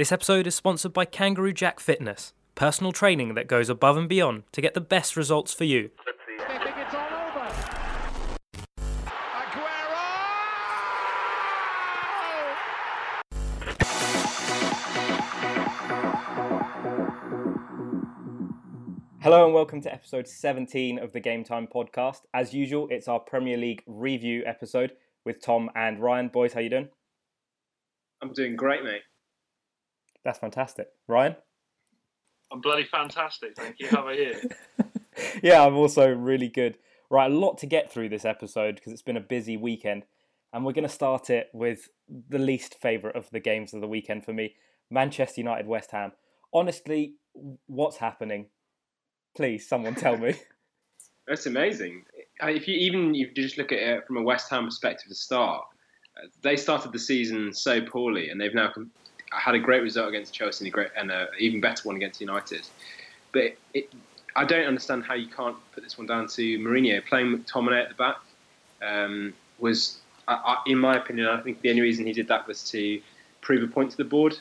This episode is sponsored by Kangaroo Jack Fitness, personal training that goes above and beyond to get the best results for you. They think it's all over. Aguero! Hello and welcome to episode 17 of the Game Time podcast. As usual, it's our Premier League review episode with Tom and Ryan. Boys, how you doing? I'm doing great, mate. That's fantastic. Ryan? I'm bloody fantastic, thank you. How about you? yeah, I'm also really good. Right, a lot to get through this episode because it's been a busy weekend. And we're going to start it with the least favourite of the games of the weekend for me Manchester United West Ham. Honestly, what's happening? Please, someone tell me. That's amazing. If you even if you just look at it from a West Ham perspective to start, uh, they started the season so poorly, and they've now com- had a great result against Chelsea and a great and an even better one against United. But it, it, I don't understand how you can't put this one down to Mourinho playing McTominay at the back. Um, was, I, I, in my opinion, I think the only reason he did that was to prove a point to the board,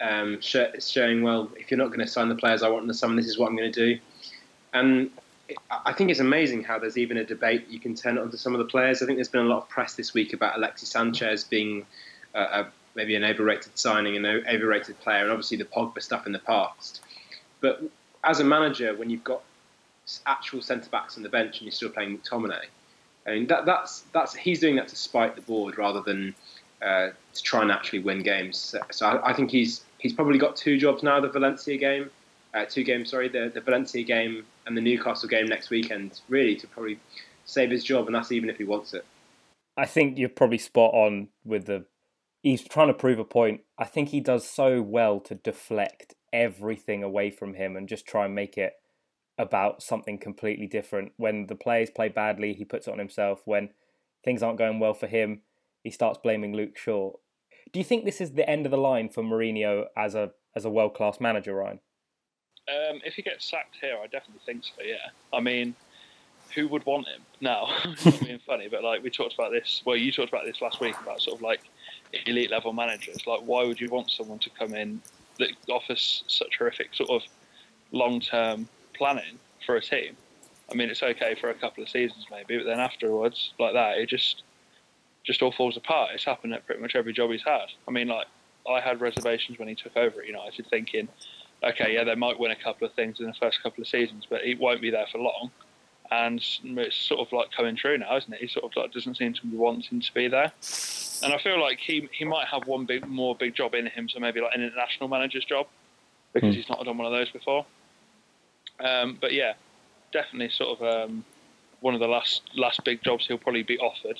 um, show, showing well if you're not going to sign the players I want in the summer, this is what I'm going to do. And I think it's amazing how there's even a debate you can turn it onto some of the players. I think there's been a lot of press this week about Alexis Sanchez being a, a, maybe an overrated signing, an overrated player, and obviously the Pogba stuff in the past. But as a manager, when you've got actual centre backs on the bench and you're still playing McTominay, I mean that, that's that's he's doing that to spite the board rather than uh, to try and actually win games. So, I, I think he's he's probably got two jobs now: the Valencia game, uh, two games, sorry, the, the Valencia game and the Newcastle game next weekend, really to probably save his job, and that's even if he wants it. I think you're probably spot on with the. He's trying to prove a point. I think he does so well to deflect everything away from him and just try and make it about something completely different. When the players play badly, he puts it on himself. When things aren't going well for him, he starts blaming Luke Shaw. Do you think this is the end of the line for Mourinho as a as a world class manager, Ryan? Um, if he gets sacked here, I definitely think so. Yeah, I mean, who would want him now? Being funny, but like we talked about this. Well, you talked about this last week about sort of like elite level managers. Like, why would you want someone to come in that offers such horrific sort of long term planning for a team? I mean, it's okay for a couple of seasons maybe, but then afterwards, like that, it just just all falls apart. It's happened at pretty much every job he's had. I mean, like I had reservations when he took over at United, thinking, okay, yeah, they might win a couple of things in the first couple of seasons, but he won't be there for long. And it's sort of like coming true now, isn't it? He sort of like doesn't seem to be wanting to be there. And I feel like he he might have one big more big job in him, so maybe like an international manager's job, because Hmm. he's not done one of those before. Um, but yeah, definitely sort of um, one of the last last big jobs he'll probably be offered,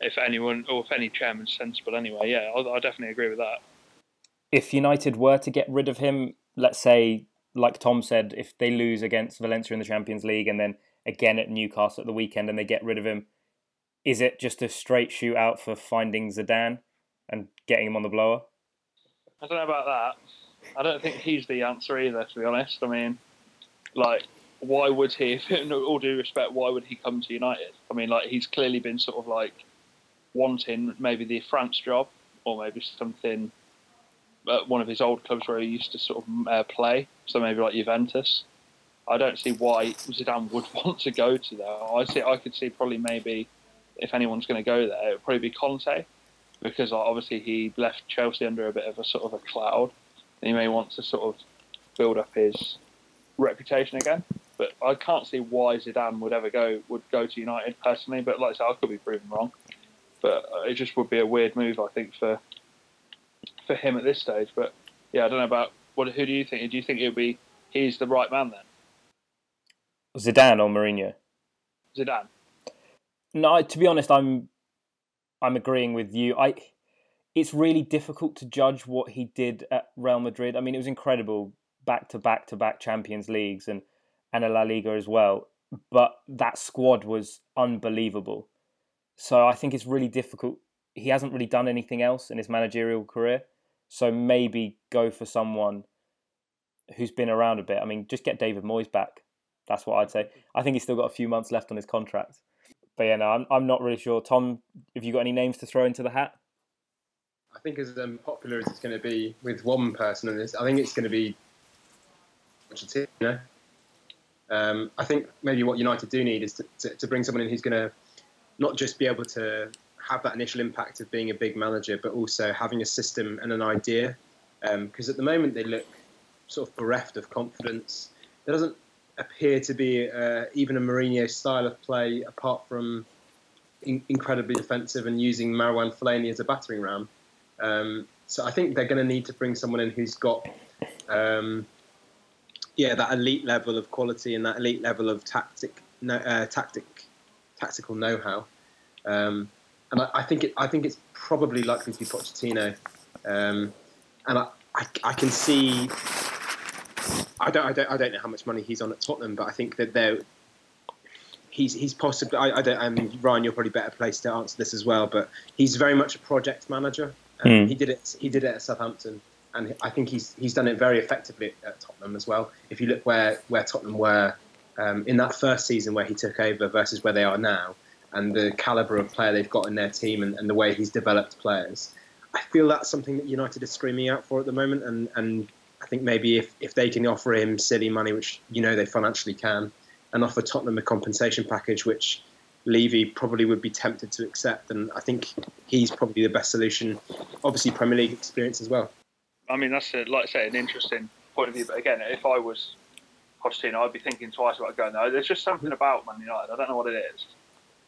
if anyone or if any chairman's sensible. Anyway, yeah, I, I definitely agree with that. If United were to get rid of him, let's say, like Tom said, if they lose against Valencia in the Champions League and then again at Newcastle at the weekend and they get rid of him, is it just a straight shootout for finding Zidane and getting him on the blower? I don't know about that. I don't think he's the answer either, to be honest. I mean, like, why would he, in all due respect, why would he come to United? I mean, like, he's clearly been sort of like wanting maybe the France job or maybe something at one of his old clubs where he used to sort of uh, play, so maybe like Juventus. I don't see why Zidane would want to go to there. I see, I could see probably maybe if anyone's going to go there, it would probably be Conte because obviously he left Chelsea under a bit of a sort of a cloud. And he may want to sort of build up his reputation again. But I can't see why Zidane would ever go would go to United personally. But like I said, I could be proven wrong. But uh, it just would be a weird move, I think, for for him at this stage. But yeah, I don't know about what. Who do you think? Do you think it would be he's the right man then, Zidane or Mourinho? Zidane? No, to be honest, I'm I'm agreeing with you. I it's really difficult to judge what he did at Real Madrid. I mean, it was incredible, back to back to back Champions Leagues and and a La Liga as well. But that squad was unbelievable. So I think it's really difficult. He hasn't really done anything else in his managerial career. So maybe go for someone who's been around a bit. I mean, just get David Moyes back. That's what I'd say. I think he's still got a few months left on his contract. But yeah, no, I'm I'm not really sure. Tom, have you got any names to throw into the hat? I think as unpopular as it's going to be with one person in this, I think it's going to be know. Um, I think maybe what United do need is to, to, to bring someone in who's going to not just be able to have that initial impact of being a big manager, but also having a system and an idea. Because um, at the moment they look sort of bereft of confidence. There doesn't appear to be uh, even a Mourinho style of play apart from in- incredibly defensive and using Marouane Fellaini as a battering ram. Um, so I think they're going to need to bring someone in who's got, um, yeah, that elite level of quality and that elite level of tactic, uh, tactic, tactical know-how. Um, and I, I, think it, I think it's probably likely to be Pochettino. Um, and I, I, I, can see. I don't, I don't, I don't know how much money he's on at Tottenham, but I think that they're. He's, he's possibly. I, I don't. I mean, Ryan, you're probably better placed to answer this as well. But he's very much a project manager. Um, mm. He did it. He did it at Southampton, and I think he's he's done it very effectively at Tottenham as well. If you look where where Tottenham were um, in that first season where he took over versus where they are now, and the caliber of player they've got in their team and, and, the way he's developed players. I feel that's something that United is screaming out for at the moment, and, and I think maybe if, if they can offer him silly money, which you know they financially can, and offer Tottenham a compensation package, which Levy probably would be tempted to accept, and I think he's probably the best solution. Obviously, Premier League experience as well. I mean, that's a, like I say, an interesting point of view. But again, if I was Pochettino, I'd be thinking twice about going there. There's just something about Man United. I don't know what it is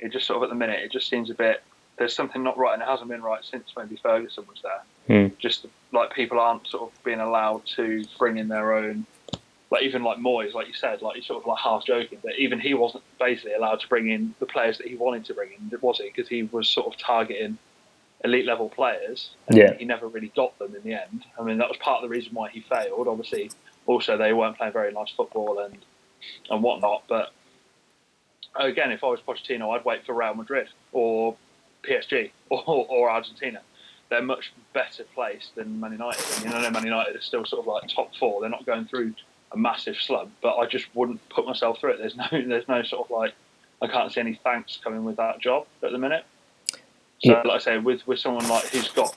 it just sort of at the minute, it just seems a bit. There's something not right, and it hasn't been right since maybe Ferguson was there. Hmm. Just like people aren't sort of being allowed to bring in their own. Like even like Moyes, like you said, like he's sort of like half joking, but even he wasn't basically allowed to bring in the players that he wanted to bring in, was he? Because he was sort of targeting elite level players. And yeah. He never really got them in the end. I mean, that was part of the reason why he failed. Obviously, also they weren't playing very nice football and and whatnot. But again, if I was Pochettino, I'd wait for Real Madrid or PSG or, or Argentina. They're much better placed than Man United. I mean, I know Man United are still sort of like top four. They're not going through a massive slump, but I just wouldn't put myself through it. There's no, there's no sort of like, I can't see any thanks coming with that job at the minute. So, yeah. like I say, with with someone like who's got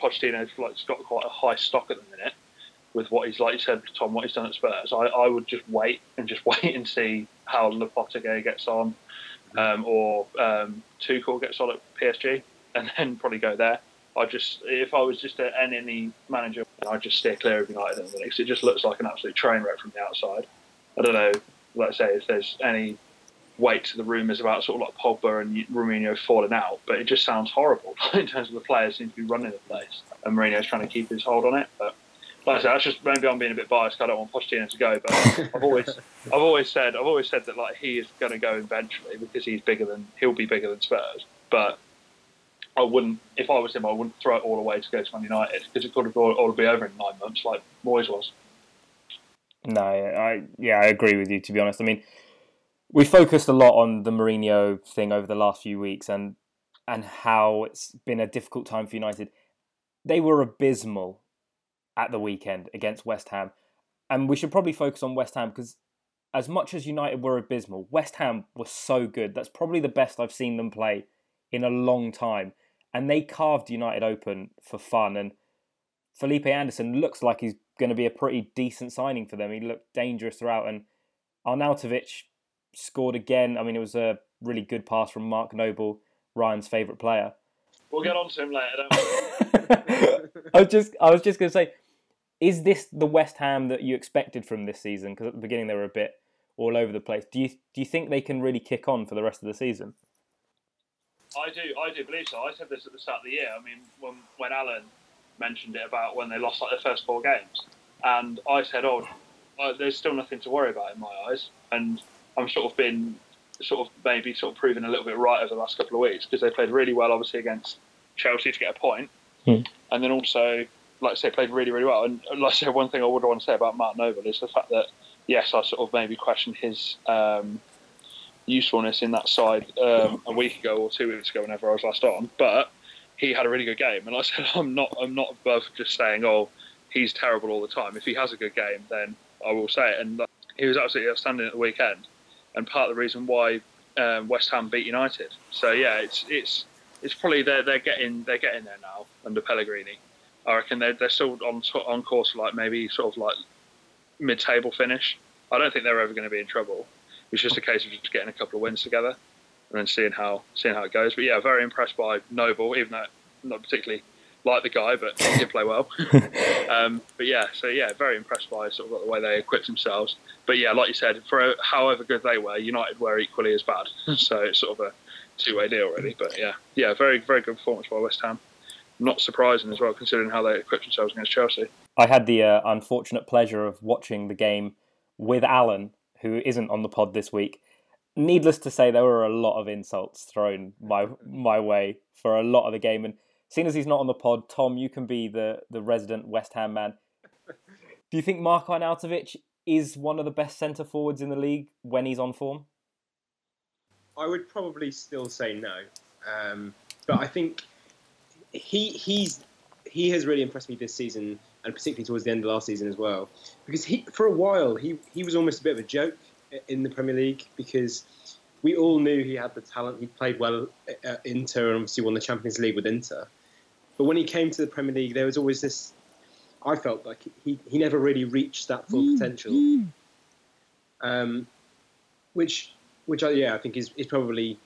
Pochettino's like got quite a high stock at the minute, with what he's like you said, Tom, what he's done at Spurs, I, I would just wait and just wait and see how Lopetegui gets on, um, or um, Tuchel gets on at PSG, and then probably go there. I just, if I was just a, any manager, I'd just steer clear of United in the it just looks like an absolute train wreck from the outside. I don't know, let's say, if there's any weight to the rumours about sort of like Pogba and Mourinho falling out, but it just sounds horrible in terms of the players seem to be running the place, and Mourinho's trying to keep his hold on it. But like I said, that's just maybe I'm being a bit biased. I don't want Pochettino to go, but I've always, I've always said, I've always said that like he is going to go eventually because he's bigger than he'll be bigger than Spurs. But I wouldn't, if I was him, I wouldn't throw it all away to go to Man United because it could have all, all be over in nine months, like Moyes was. No, I yeah, I agree with you. To be honest, I mean, we focused a lot on the Mourinho thing over the last few weeks and and how it's been a difficult time for United. They were abysmal at the weekend against West Ham. And we should probably focus on West Ham because, as much as United were abysmal, West Ham was so good. That's probably the best I've seen them play in a long time. And they carved United open for fun. And Felipe Anderson looks like he's going to be a pretty decent signing for them. He looked dangerous throughout. And Arnautovic scored again. I mean, it was a really good pass from Mark Noble, Ryan's favourite player. We'll get on to him later, don't we? I was just, I was just going to say, is this the West Ham that you expected from this season? Because at the beginning they were a bit all over the place. Do you do you think they can really kick on for the rest of the season? I do, I do believe so. I said this at the start of the year. I mean, when when Alan mentioned it about when they lost like their first four games, and I said, "Oh, there's still nothing to worry about in my eyes," and I'm sort of been sort of maybe sort of proven a little bit right over the last couple of weeks because they played really well, obviously against Chelsea to get a point, hmm. and then also like I say, played really, really well. And like I say, one thing I would want to say about Mark Noble is the fact that, yes, I sort of maybe questioned his um, usefulness in that side um, a week ago or two weeks ago, whenever I was last on. But he had a really good game, and I said, I'm not, I'm not above just saying, oh, he's terrible all the time. If he has a good game, then I will say it. And uh, he was absolutely outstanding at the weekend, and part of the reason why um, West Ham beat United. So yeah, it's it's it's probably they're they're getting they're getting there now under Pellegrini. I reckon they're they're still on on course for like maybe sort of like mid table finish. I don't think they're ever going to be in trouble. It's just a case of just getting a couple of wins together and then seeing how seeing how it goes. But yeah, very impressed by Noble, even though not particularly like the guy, but he did play well. um, but yeah, so yeah, very impressed by sort of the way they equipped themselves. But yeah, like you said, for however good they were, United were equally as bad. so it's sort of a two-way deal, really. But yeah, yeah, very very good performance by West Ham. Not surprising as well, considering how they equipped themselves against Chelsea. I had the uh, unfortunate pleasure of watching the game with Alan, who isn't on the pod this week. Needless to say, there were a lot of insults thrown my my way for a lot of the game, and seeing as he's not on the pod, Tom, you can be the, the resident West Ham man. Do you think Marko Arnautovic is one of the best centre forwards in the league when he's on form? I would probably still say no, um, but I think he he's he has really impressed me this season, and particularly towards the end of last season as well, because he for a while he he was almost a bit of a joke in the Premier League because we all knew he had the talent. He played well at Inter and obviously won the Champions League with Inter. But when he came to the Premier League, there was always this. I felt like he, he never really reached that full mm, potential. Mm. Um, which, which I, yeah, I think is, is probably.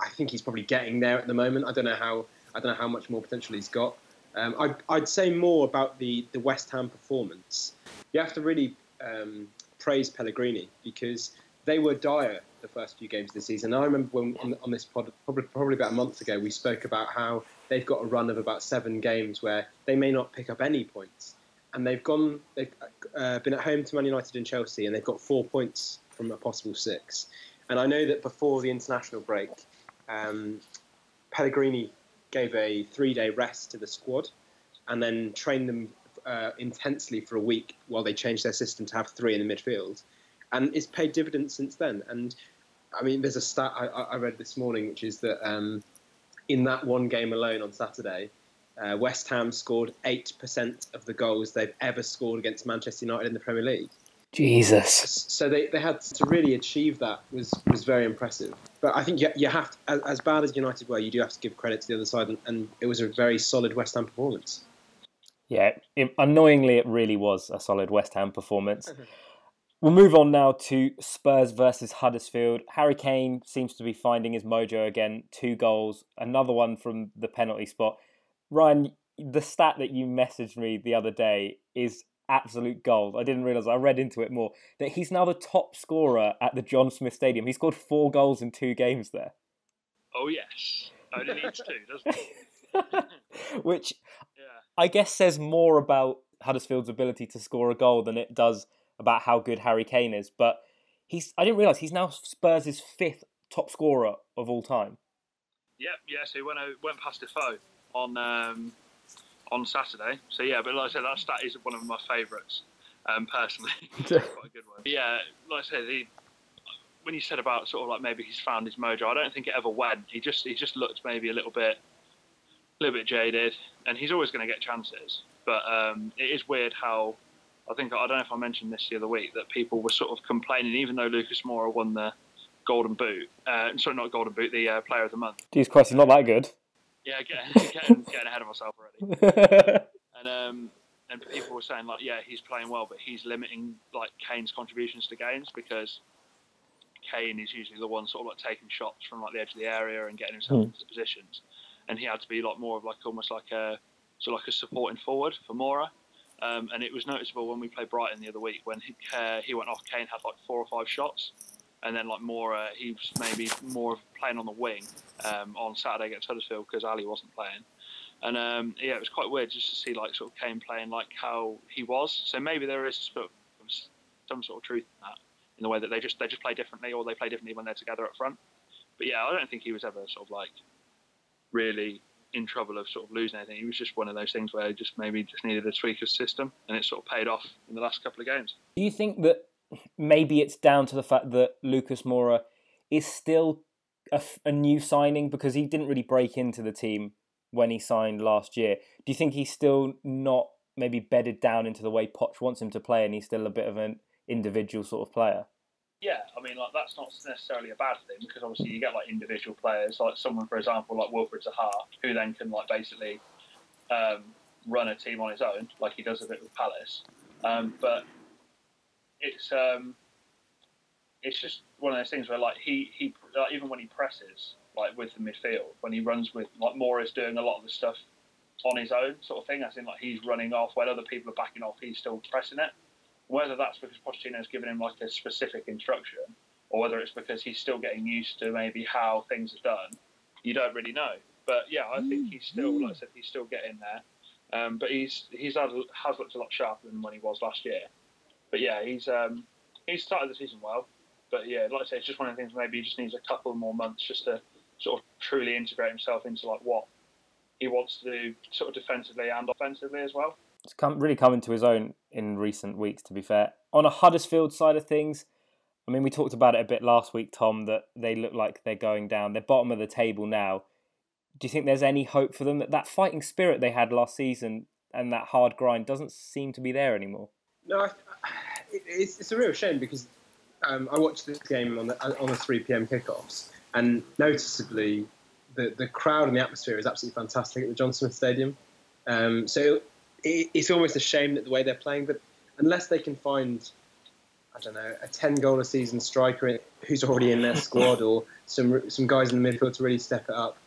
I think he's probably getting there at the moment. I don't know how I don't know how much more potential he's got. Um, I, I'd say more about the, the West Ham performance. You have to really um, praise Pellegrini because they were dire the first few games of the season. I remember when on, on this pod, probably, probably about a month ago, we spoke about how they've got a run of about seven games where they may not pick up any points, and they've gone they've uh, been at home to Man United and Chelsea, and they've got four points from a possible six. And I know that before the international break, um, Pellegrini gave a three-day rest to the squad, and then trained them uh, intensely for a week while they changed their system to have three in the midfield, and it's paid dividends since then. And I mean, there's a stat I, I read this morning, which is that um, in that one game alone on Saturday, uh, West Ham scored 8% of the goals they've ever scored against Manchester United in the Premier League. Jesus. So they, they had to really achieve that was was very impressive. But I think you, you have to, as, as bad as United were, you do have to give credit to the other side, and, and it was a very solid West Ham performance. Yeah, it, annoyingly, it really was a solid West Ham performance. Mm-hmm. We'll move on now to Spurs versus Huddersfield. Harry Kane seems to be finding his mojo again. Two goals, another one from the penalty spot. Ryan, the stat that you messaged me the other day is absolute gold. I didn't realise, I read into it more, that he's now the top scorer at the John Smith Stadium. He scored four goals in two games there. Oh, yes. Only needs two, doesn't he? Which yeah. I guess says more about Huddersfield's ability to score a goal than it does about how good Harry Kane is, but he's I didn't realise he's now Spurs' fifth top scorer of all time. Yep, yeah, so he went went past Defoe on um, on Saturday. So yeah, but like I said, that stat is one of my favourites um, personally. quite a good one. But yeah, like I said, he, when you said about sort of like maybe he's found his mojo, I don't think it ever went. He just he just looked maybe a little bit a little bit jaded, and he's always going to get chances. But um, it is weird how I think I don't know if I mentioned this the other week that people were sort of complaining, even though Lucas Moura won the Golden Boot. Uh, sorry, not Golden Boot, the uh, Player of the Month. He's not that good. Yeah, getting, getting, getting ahead of myself already. and um, and people were saying like, yeah, he's playing well, but he's limiting like Kane's contributions to games because Kane is usually the one sort of like taking shots from like the edge of the area and getting himself mm. into positions, and he had to be like more of like almost like a sort of like a supporting forward for Moura. Um, and it was noticeable when we played Brighton the other week when he, uh, he went off. Kane had like four or five shots, and then like more, uh, he was maybe more playing on the wing um, on Saturday against Huddersfield because Alli wasn't playing. And um, yeah, it was quite weird just to see like sort of Kane playing like how he was. So maybe there is some sort of truth in that, in the way that they just they just play differently or they play differently when they're together up front. But yeah, I don't think he was ever sort of like really in trouble of sort of losing anything. He was just one of those things where he just maybe just needed a tweak of system, and it sort of paid off in the last couple of games. Do you think that maybe it's down to the fact that Lucas Moura is still a, a new signing because he didn't really break into the team when he signed last year? Do you think he's still not maybe bedded down into the way Poch wants him to play, and he's still a bit of an individual sort of player? yeah, I mean, like that's not necessarily a bad thing because obviously you get like individual players, like someone, for example, like Wilfred Zaha, who then can like basically um, run a team on his own, like he does a bit with Palace. Um, but it's um, it's just one of those things where like he he like, even when he presses like with the midfield, when he runs with like Moura doing a lot of the stuff on his own, sort of thing, as in like he's running off when other people are backing off, he's still pressing it. Whether that's because Pochettino's given him like a specific instruction, or whether it's because he's still getting used to maybe how things are done, you don't really know. But yeah, I think he's still, like I said, he's still getting there. Um, but he's he's had, has looked a lot sharper than when he was last year. But yeah, he's um, he's started the season well. But yeah, like I say, it's just one of the things. Maybe he just needs a couple more months just to sort of truly integrate himself into like what he wants to do, sort of defensively and offensively as well. It's come, really come into his own in recent weeks. To be fair, on a Huddersfield side of things, I mean, we talked about it a bit last week, Tom. That they look like they're going down. They're bottom of the table now do you think there's any hope for them that that fighting spirit they had last season and that hard grind doesn't seem to be there anymore? No, I, it's, it's a real shame because um, I watched this game on the on the three pm kickoffs, and noticeably, the the crowd and the atmosphere is absolutely fantastic at the John Smith Stadium. Um, so it, it's almost a shame that the way they're playing, but unless they can find I don't know, a 10 goal a season striker who's already in their squad or some some guys in the midfield to really step it up,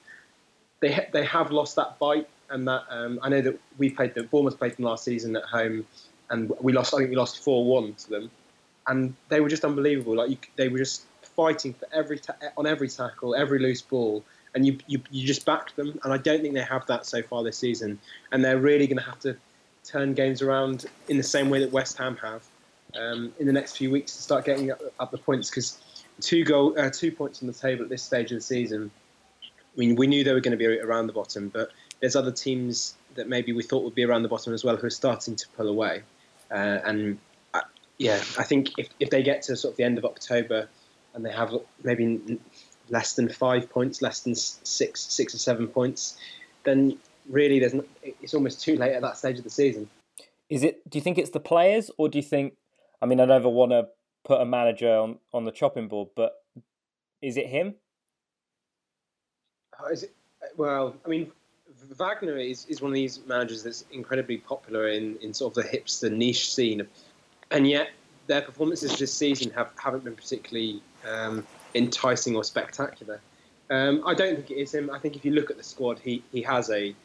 they ha- they have lost that bite, and that um, I know that we played them. Bournemouth played them last season at home, and we lost. I think we lost four one to them, and they were just unbelievable. Like you, they were just fighting for every ta- on every tackle, every loose ball, and you, you you just backed them. And I don't think they have that so far this season, and they're really going to have to turn games around in the same way that West Ham have um, in the next few weeks to start getting up, up the points because two goal uh, two points on the table at this stage of the season I mean, we knew they were going to be around the bottom, but there's other teams that maybe we thought would be around the bottom as well who are starting to pull away. Uh, and I, uh, yeah, I think if, if they get to sort of the end of October and they have maybe less than five points, less than six, six or seven points, then really there's not, it's almost too late at that stage of the season. Is it? Do you think it's the players, or do you think? I mean, I never want to put a manager on on the chopping board, but is it him? Uh, is it, uh, well, I mean, Wagner is, is one of these managers that's incredibly popular in, in sort of the hipster niche scene, and yet their performances this season have haven't been particularly um, enticing or spectacular. Um, I don't think it is him. I think if you look at the squad, he, he has a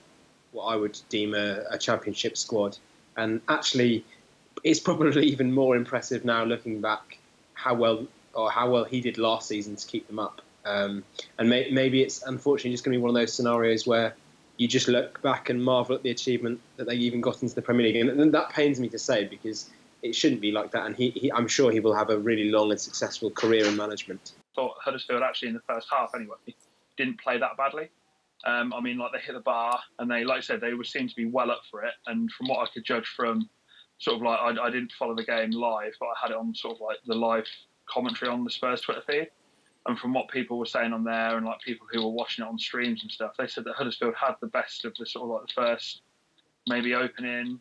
what I would deem a, a championship squad, and actually, it's probably even more impressive now looking back how well or how well he did last season to keep them up. Um, and may, maybe it's unfortunately just going to be one of those scenarios where you just look back and marvel at the achievement that they even got into the Premier League. And, that pains me to say because it shouldn't be like that. And he, he, I'm sure he will have a really long and successful career in management. Thought Huddersfield actually in the first half anyway didn't play that badly. Um, I mean, like they hit the bar and they, like I said, they would seem to be well up for it. And from what I could judge from sort of like, I, I didn't follow the game live, but I had it on sort of like the live commentary on the Spurs Twitter feed and from what people were saying on there and like people who were watching it on streams and stuff, they said that Huddersfield had the best of the sort of like the first maybe opening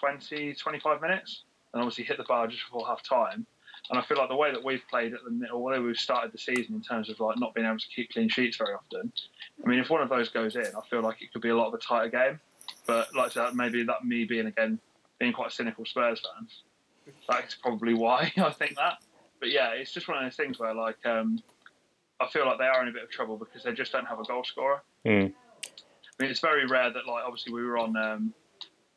20, 25 minutes, and obviously hit the bar just before half time. And I feel like the way that we've played at the or the way we've started the season in terms of like not being able to keep clean sheets very often. I mean, if one of those goes in, I feel like it could be a lot of a tighter game. But like said, maybe that me being again being quite a cynical Spurs fan, that's probably why I think that but yeah, it's just one of those things where like um, I feel like they are in a bit of trouble because they just don't have a goal scorer. Mm. I mean, it's very rare that like obviously we were on um,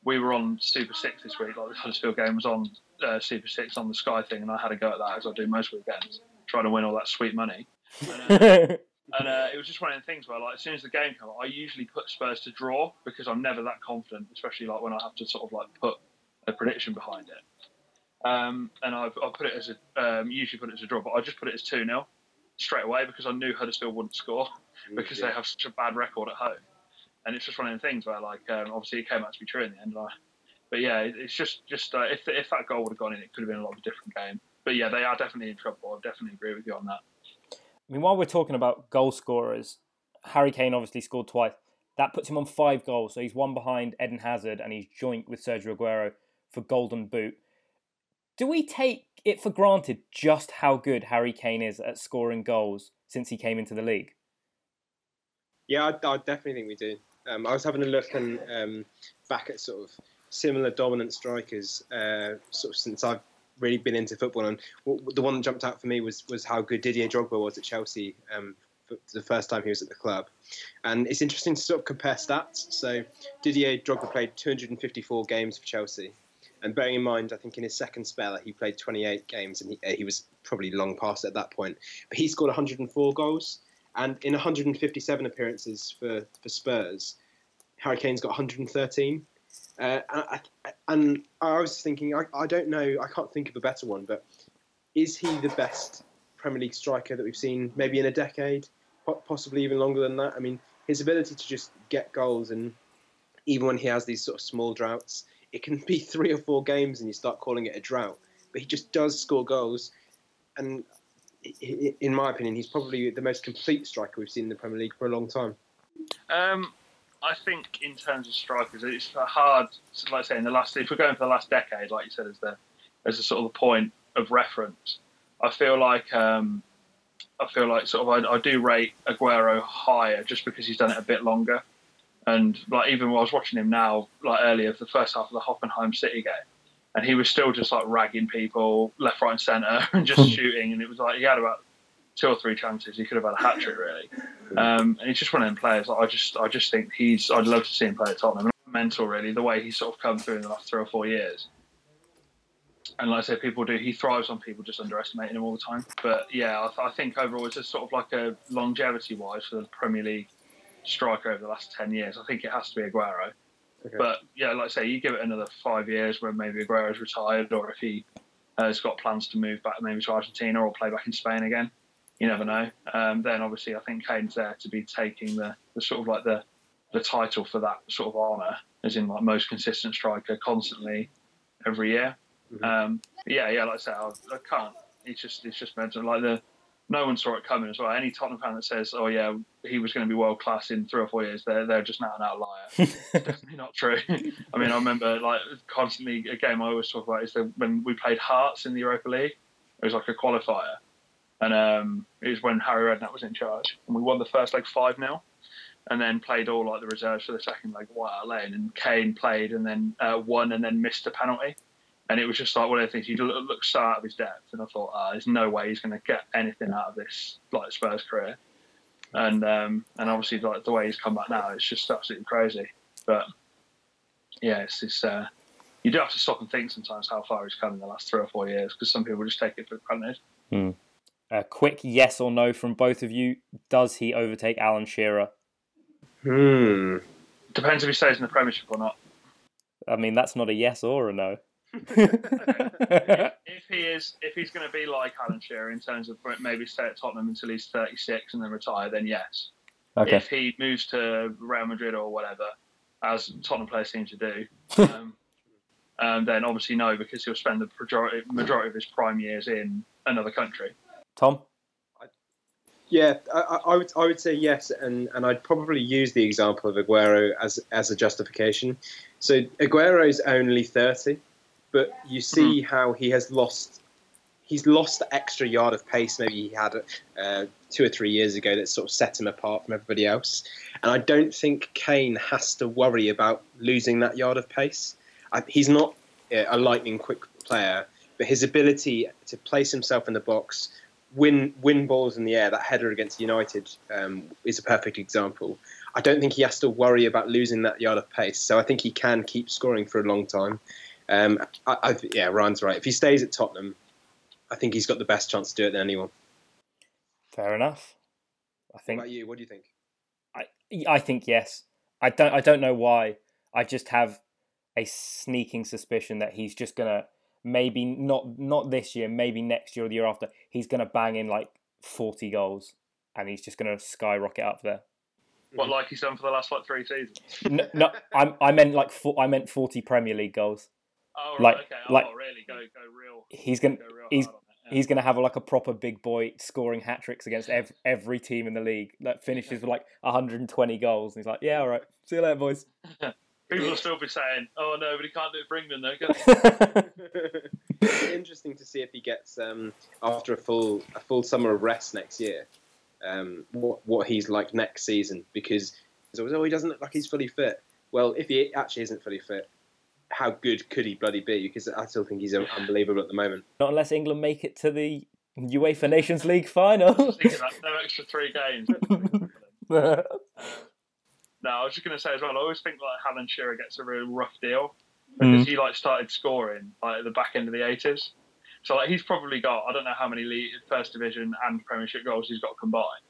we were on Super Six this week. Like the Huddersfield game was on uh, Super Six on the Sky thing, and I had a go at that as I do most weekends, trying to win all that sweet money. And, uh, and uh, it was just one of the things where, like, as soon as the game comes, I usually put Spurs to draw because I'm never that confident, especially like when I have to sort of like put a prediction behind it. Um, and I've, I've, put it as a um, usually put it as a draw, but I just put it as two 0 straight away because I knew Huddersfield wouldn't score because yeah. they have such a bad record at home. And it's just one of the things where, like, um, obviously it came out to be true in the end. Like, but yeah, it's just just uh, if if that goal would have gone in, it could have been a lot of a different game. But yeah, they are definitely in trouble. I definitely agree with you on that. I mean, while we're talking about goal scorers, Harry Kane obviously scored twice. That puts him on five goals, so he's one behind Eden Hazard and he's joint with Sergio Aguero for Golden Boot do we take it for granted just how good Harry Kane is at scoring goals since he came into the league? Yeah, I, I definitely think we do. Um, I was having a look and um, back at sort of similar dominant strikers, uh, sort of since I've really been into football. And the one that jumped out for me was was how good Didier Drogba was at Chelsea um, the first time he was at the club. And it's interesting to sort of compare stats. So Didier Drogba played 254 games for Chelsea. And bearing in mind, I think in his second spell he played 28 games, and he, he was probably long past at that point. But he scored 104 goals. And in 157 appearances for, for Spurs, Harry Kane's got 113. Uh, and, I, and, I, was thinking, I, I don't know, I can't think of a better one, but is he the best Premier League striker that we've seen maybe in a decade, possibly even longer than that? I mean, his ability to just get goals, and even when he has these sort of small droughts, it can be three or four games and you start calling it a drought. But he just does score goals. And in my opinion, he's probably the most complete striker we've seen in the Premier League for a long time. Um, I think in terms of strikers, it's hard. Like I say, in the last, if we're going for the last decade, like you said, as the as a sort of the point of reference, I feel like um, I feel like sort of I, I, do rate Aguero higher just because he's done it a bit longer, and like even when I was watching him now, like earlier, the first half of the Hoffenheim City game, and he was still just like ragging people left, right, and centre and just shooting. And it was like he had about two or three chances. He could have had a hat trick really. Um, and he's just one of them players. I just I just think he's. I'd love to see him play at Tottenham. Mental really, the way he's sort of come through in the last three or four years. And like I say, people do. He thrives on people just underestimating him all the time. But yeah, I, th- I think overall it's just sort of like a longevity wise for the Premier League striker over the last ten years. I think it has to be Aguero. Okay. But yeah, like I say, you give it another five years when maybe Aguero's retired, or if he has got plans to move back maybe to Argentina or play back in Spain again. You never know. Um, then obviously, I think Kane's there to be taking the, the sort of like the the title for that sort of honour, as in like most consistent striker constantly every year. Mm-hmm. Um, yeah, yeah, like I said, I, I, can't. It's just it's just mental. Like the no one saw it coming as well. Any Tottenham fan that says, "Oh yeah, he was going to be world class in three or four years," they're they're just now an outlier. definitely not true. I mean, I remember like constantly a game I always talk about is that when we played Hearts in the Europa League, it was like a qualifier, and um, it was when Harry Redknapp was in charge, and we won the first leg five 0 and then played all like the reserves for the second leg White Lane, and Kane played and then uh, won and then missed a penalty and it was just like one of the things he looked so out of his depth, and I thought, oh, there's no way he's going to get anything out of this like Spurs career, and um, and obviously like the way he's come back now, it's just absolutely crazy. But yeah, it's this. Uh, you do have to stop and think sometimes how far he's come in the last three or four years because some people just take it for granted. Hmm. A quick yes or no from both of you: Does he overtake Alan Shearer? Hmm. Depends if he stays in the Premiership or not. I mean, that's not a yes or a no if he is, if he's going to be like Alan Shearer in terms of maybe stay at Tottenham until he's 36 and then retire, then yes. Okay. If he moves to Real Madrid or whatever, as Tottenham players seem to do, um, um, then obviously no, because he'll spend the majority, majority of his prime years in another country. Tom. Yeah, I, I, would I would say yes, and, and I'd probably use the example of Aguero as as a justification. So Aguero is only thirty, but you see mm-hmm. how he has lost. He's lost the extra yard of pace maybe he had uh, two or three years ago that sort of set him apart from everybody else. And I don't think Kane has to worry about losing that yard of pace. I, he's not a lightning quick player, but his ability to place himself in the box, win win balls in the air, that header against United um, is a perfect example. I don't think he has to worry about losing that yard of pace. So I think he can keep scoring for a long time. Um, I, I, yeah, Ryan's right. If he stays at Tottenham, I think he's got the best chance to do it than anyone. Fair enough. I think. What about you? What do you think? I I think yes. I don't I don't know why. I just have a sneaking suspicion that he's just gonna maybe not not this year, maybe next year or the year after. He's gonna bang in like forty goals, and he's just gonna skyrocket up there. What like he's done for the last like three seasons? no, no I, I meant like I meant forty Premier League goals. Oh, right, like, okay. Oh, like, really? Go, go real. He's gonna, go he's, yeah. he's gonna have a, like a proper big boy scoring hat tricks against ev- every team in the league. That finishes with like 120 goals, and he's like, "Yeah, all right, see you later, boys." People will still be saying, "Oh no, but he can't do it for England, though." Can? It'll be interesting to see if he gets um, after a full a full summer of rest next year. Um, what what he's like next season because there's always, oh he doesn't look like he's fully fit. Well, if he actually isn't fully fit, how good could he bloody be? Because I still think he's unbelievable at the moment. Not unless England make it to the UEFA Nations League final. No extra three games. No, I was just going to say as well. I always think like Alan Shearer gets a real rough deal hmm. because he like started scoring like at the back end of the eighties. So like he's probably got I don't know how many league, first division and Premiership goals he's got combined,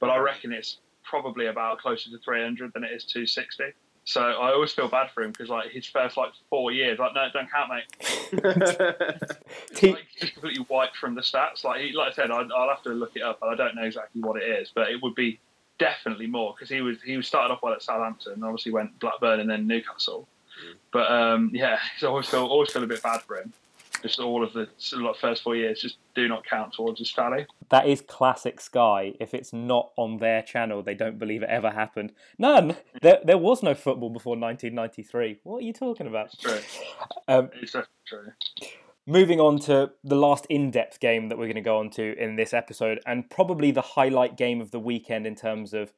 but I hmm. reckon it's probably about closer to 300 than it is 260. So I always feel bad for him because like his first like four years, like no, don't count, mate. Te- Like, just completely wiped from the stats. Like he, like I said, I, I'll have to look it up, and I don't know exactly what it is, but it would be definitely more because he was he was started off well at Southampton, and obviously went Blackburn and then Newcastle. But um, yeah, so I always feel always feel a bit bad for him. Just all of the sort of, like, first four years just do not count towards his tally. that is classic Sky. If it's not on their channel, they don't believe it ever happened. None. There, there was no football before 1993. What are you talking about? It's true. Um, It's definitely true. moving on to the last in-depth game that we're going to go on to in this episode and probably the highlight game of the weekend in terms of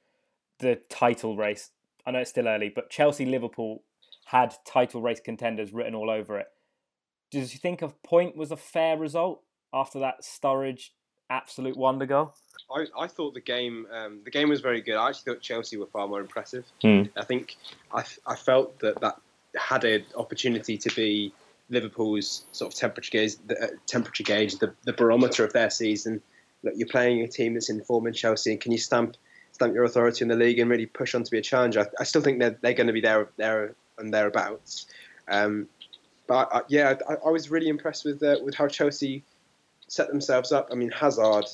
the title race i know it's still early but chelsea liverpool had title race contenders written all over it does you think a point was a fair result after that Sturridge absolute wonder goal I, I thought the game um, the game was very good. I actually thought Chelsea were far more impressive. Hmm. I think I, I felt that that had an opportunity to be Liverpool's sort of temperature gauge, the, uh, temperature gauge, the, the barometer of their season. Look, you're playing a team that's in form in Chelsea, and can you stamp stamp your authority in the league and really push on to be a challenger? I, I still think they're they're going to be there there and thereabouts. Um, but I, yeah, I, I was really impressed with uh, with how Chelsea set themselves up. I mean, Hazard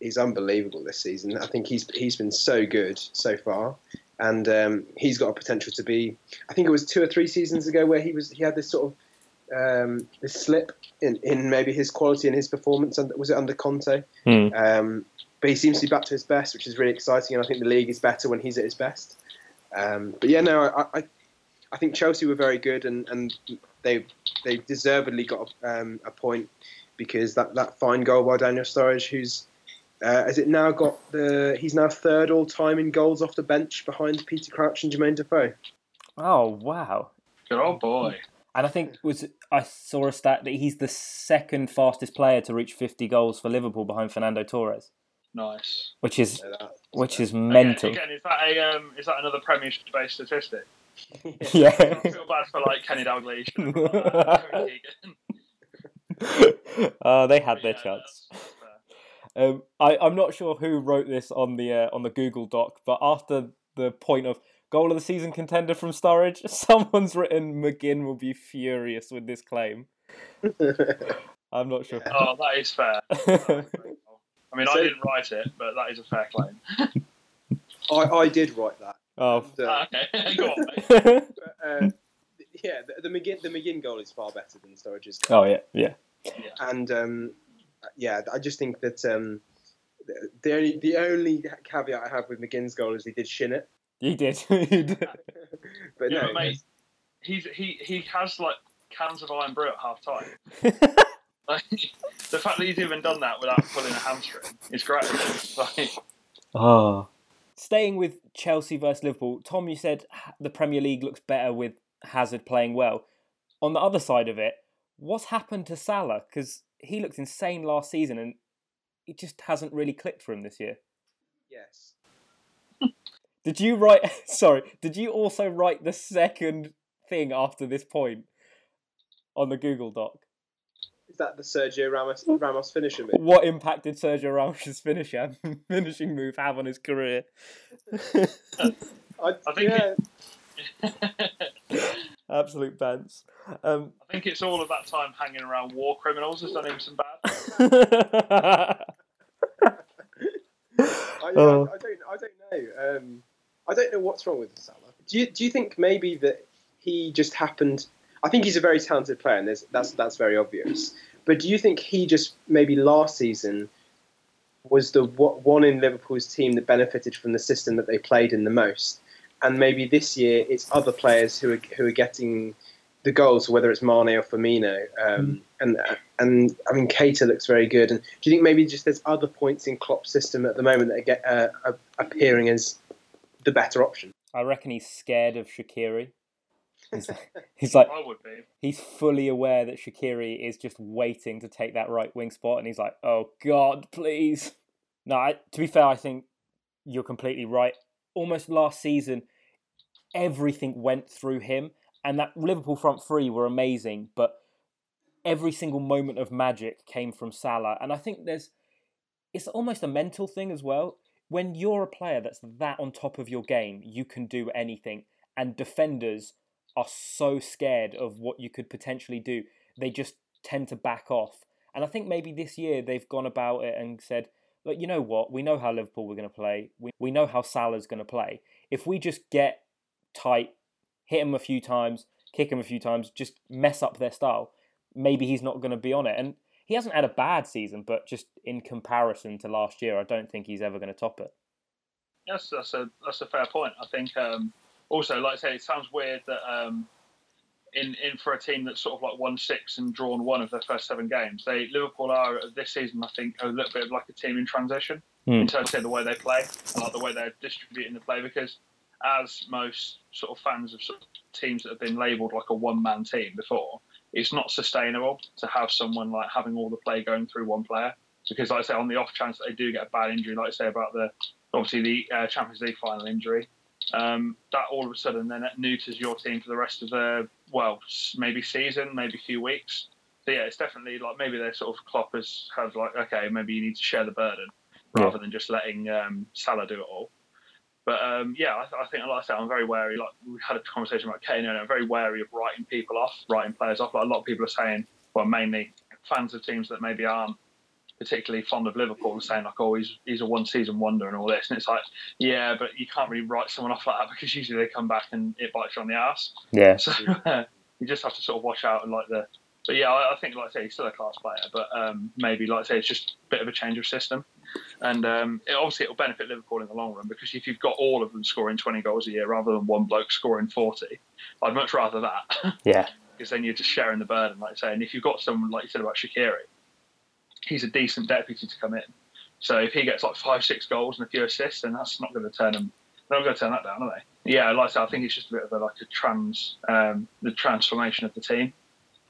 is unbelievable this season. I think he's he's been so good so far, and um, he's got a potential to be. I think it was two or three seasons ago where he was he had this sort of um, this slip in, in maybe his quality and his performance. Under, was it under Conte? Um, but he seems to be back to his best, which is really exciting. And I think the league is better when he's at his best. Um, but yeah, no, I, I I think Chelsea were very good, and, and they they deservedly got um, a point because that, that fine goal by Daniel Sturridge, who's uh, has it now got the he's now third all time in goals off the bench behind Peter Crouch and Jermaine Defoe. oh wow Good old boy. and i think was i saw a stat that he's the second fastest player to reach 50 goals for liverpool behind fernando torres Nice. which is So which is Again, mental Again, is that a um, is that another Premiership-based statistic? I yeah feel bad for like Kenny Dalglish. and uh, they had But their yeah, chance. that's- that's fair. Um, I, I'm not sure who wrote this on the uh, on the Google Doc, but after the point of goal of the season contender from Sturridge, someone's written McGinn will be furious with this claim. I'm not sure. Oh, that is fair. I mean, So- I didn't write it, but that is a fair claim. I, I did write that. Oh. And, uh, Ah, okay, go on, mate. uh, yeah, the, the McGinn the McGinn goal is far better than Sturridge's goal. oh yeah, yeah. and um, yeah, I just think that um, the- the only the only caveat I have with McGinn's goal is he did shin it, He did. He did. but Yeah, no, but mate, he's he he has like cans of Irn-Bru at half time. Like, the fact that he's even done that without pulling a hamstring is great. Like, oh. Staying with Chelsea versus Liverpool, Tom, you said the Premier League looks better with Hazard playing well. On the other side of it, what's happened to Salah? Because he looked insane last season and it just hasn't really clicked for him this year. yes, Did you write? Sorry, did you also write the second thing after this point on the Google Doc? Is that the Sergio Ramos Ramos finisher move? What impact did Sergio Ramos's finisher finishing move have on his career? I, I think yeah, Absolute pants. Um, I think it's all of that time hanging around war criminals has done him some bad. I, Oh. I, I don't I don't know. Um, I don't know what's wrong with Salah. Do you do you think maybe that he just happened? I think he's a very talented player, and that's that's very obvious. But do you think he just maybe last season was the one in Liverpool's team that benefited from the system that they played in the most? and maybe this year it's other players who are who are getting the goals, whether it's Mane or Firmino. Um, and and I mean, Keita looks very good. And do you think maybe just there's other points in Klopp's system at the moment that get uh, are appearing as the better option? I reckon he's scared of Shaqiri. He's, he's like I would be. he's fully aware that Shaqiri is just waiting to take that right wing spot, and he's like, "Oh God, please." No, I, to be fair, I think you're completely right. Almost last season, everything went through him, and that Liverpool front three were amazing, but every single moment of magic came from Salah, and I think there's it's almost a mental thing as well. When you're a player that's that on top of your game, you can do anything, and defenders are so scared of what you could potentially do, they just tend to back off. And I think maybe this year they've gone about it and said, look, you know what? We know how Liverpool we're going to play. We, we know how Salah's going to play. If we just get tight, hit him a few times, kick him a few times, just mess up their style, maybe he's not going to be on it. And he hasn't had a bad season, but just in comparison to last year, I don't think he's ever going to top it. Yes, that's a that's a fair point. I think um, also, like I say, it sounds weird that um, in in for a team that's sort of like won six and drawn one of their first seven games, they Liverpool are this season, I think, a little bit of like a team in transition in terms of the way they play and like the way they're distributing the play. Because as most sort of fans of, sort of teams that have been labelled like a one man team before, it's not sustainable to have someone like having all the play going through one player. Because, like I say, on the off chance that they do get a bad injury, like I say about the obviously the uh, Champions League final injury, um, that all of a sudden then neuters your team for the rest of the well maybe season, maybe a few weeks. So yeah, it's definitely like maybe they're sort of Kloppers have like okay, maybe you need to share the burden rather than just letting um, Salah do it all. But um, yeah, I, I, think like I said, I'm very wary. Like we had a conversation about Kane, and I'm very wary of writing people off, writing players off. Like a lot of people are saying, well, mainly fans of teams that maybe aren't particularly fond of Liverpool and saying like, oh, he's he's a one season wonder and all this, and it's like, yeah, but you can't really write someone off like that because usually they come back and it bites you on the ass. Yeah. So uh, you just have to sort of watch out and like the. But yeah, I, I think like I say he's still a class player, but um, maybe like I say it's just a bit of a change of system, and um, it, obviously it will benefit Liverpool in the long run because if you've got all of them scoring 20 goals a year rather than one bloke scoring 40, I'd much rather that. Yeah. because then you're just sharing the burden, like I say. And if you've got someone like you said about Shaqiri, he's a decent deputy to come in. So if he gets like five, six goals and a few assists, then that's not going to turn him. They're not going to turn that down, are they? Yeah, like I said, I think it's just a bit of a, like a trans, um, the transformation of the team.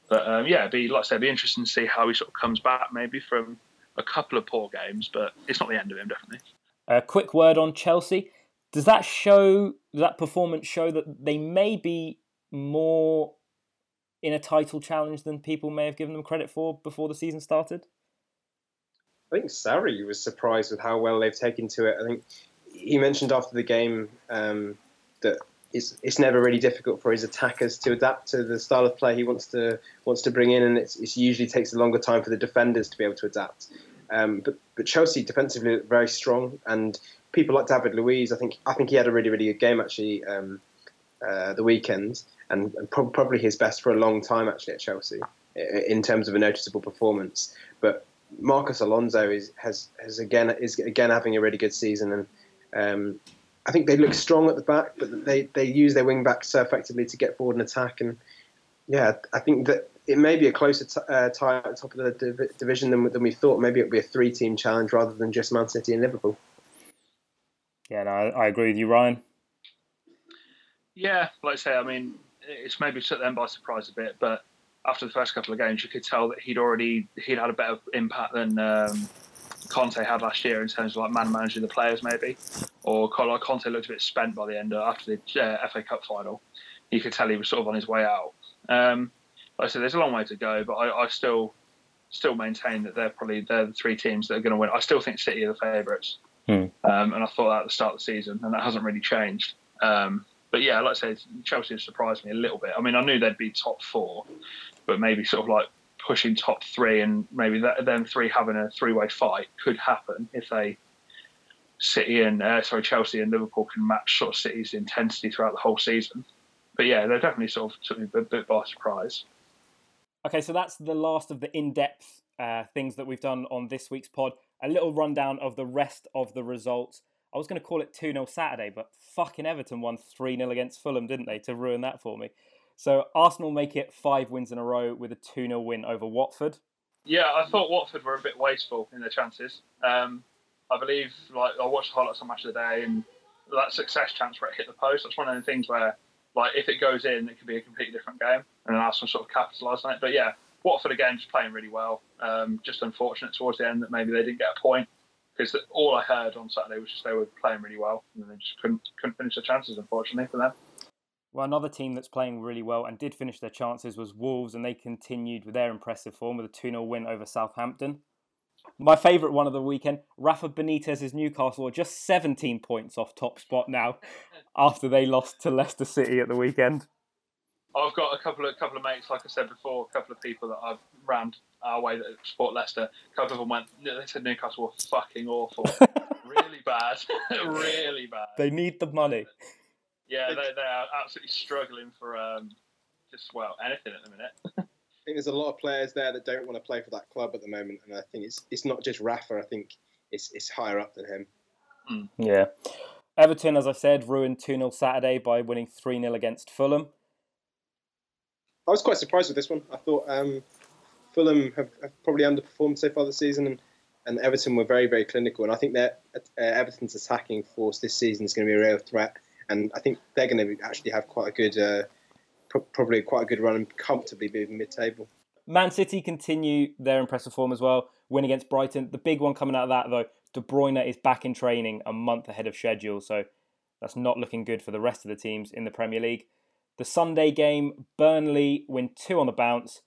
But um, yeah, be like I said, be interesting to see how he sort of comes back, maybe from a couple of poor games, but it's not the end of him, definitely. A quick word on Chelsea. Does that show that performance show that they may be more in a title challenge than people may have given them credit for before the season started? I think Sarri was surprised with how well they've taken to it. I think he mentioned after the game um, that it's, it's never really difficult for his attackers to adapt to the style of play he wants to wants to bring in, and it's, it usually takes a longer time for the defenders to be able to adapt. Um, but but Chelsea defensively look very strong, and people like David Luiz, I think I think he had a really really good game actually um, uh, the weekend, and, and pro- probably his best for a long time actually at Chelsea in terms of a noticeable performance. But Marcos Alonso is has has again is again having a really good season, and um, I think they look strong at the back, but they they use their wing backs so effectively to get forward and attack. And yeah, I think that it may be a closer t- uh, tie at the top of the div- division than, than we thought. Maybe it'll be a three team challenge rather than just Man City and Liverpool. Yeah, no, I, I agree with you, Ryan. Yeah, like I say, I mean, it's maybe took them by surprise a bit, but after the first couple of games, you could tell that he'd already he'd had a better impact than um, Conte had last year in terms of like man managing the players, maybe. Or like Conte looked a bit spent by the end of, after the uh, FA Cup final. You could tell he was sort of on his way out. Um, like I said, there's a long way to go, but I, I still still maintain that they're probably they're the three teams that are going to win. I still think City are the favourites, Hmm. um, and I thought that at the start of the season, and that hasn't really changed. Um, but yeah, like I said, Chelsea has surprised me a little bit. I mean, I knew they'd be top four, but maybe sort of like pushing top three, and maybe that, them three having a three-way fight could happen if they City and uh, sorry Chelsea and Liverpool can match sort of City's intensity throughout the whole season. But yeah, they're definitely sort of took me a bit, bit by surprise. Okay, so that's the last of the in-depth uh, things that we've done on this week's pod. A little rundown of the rest of the results. I was going to call it 2 0 Saturday, but fucking Everton won 3 0 against Fulham, didn't they, to ruin that for me? So Arsenal make it five wins in a row with a 2 0 win over Watford. Yeah, I thought Watford were a bit wasteful in their chances. Um, I believe, like, I watched the highlights on Match of the Day, and that Success chance where it hit the post, that's one of the things where, like, if it goes in, it could be a completely different game, and Arsenal sort of capitalised on it. But yeah, Watford again just playing really well. Um, just unfortunate towards the end that maybe they didn't get a point because all I heard on Saturday was just they were playing really well and they just couldn't couldn't finish their chances unfortunately for them. Well, another team that's playing really well and did finish their chances was Wolves, and they continued with their impressive form with a 2 0 win over Southampton. My favourite one of the weekend, Rafa Benitez's Newcastle are just 17 points off top spot now after they lost to Leicester City at the weekend. I've got a couple of couple of mates, like I said before, a couple of people that I've ran our way that support Leicester. A couple of them went. They said Newcastle were fucking awful, really bad, really bad. They need the money. Yeah, they they are absolutely struggling for um, just well anything at the minute. I think there's a lot of players there that don't want to play for that club at the moment, and I think it's it's not just Rafa. I think it's it's higher up than him. Mm. Yeah. Everton, as I said, ruined 2 0 Saturday by winning 3 0 against Fulham. I was quite surprised with this one. I thought um, Fulham have, have, probably underperformed so far this season, and, and Everton were very, very clinical. And I think that uh, Everton's attacking force this season is going to be a real threat. And I think they're going to actually have quite a good, uh, pro- probably quite a good run and comfortably be mid-table. Man City continue their impressive form as well. Win against Brighton. The big one coming out of that though, De Bruyne is back in training a month ahead of schedule, so that's not looking good for the rest of the teams in the Premier League. The Sunday game, Burnley win two on the bounce.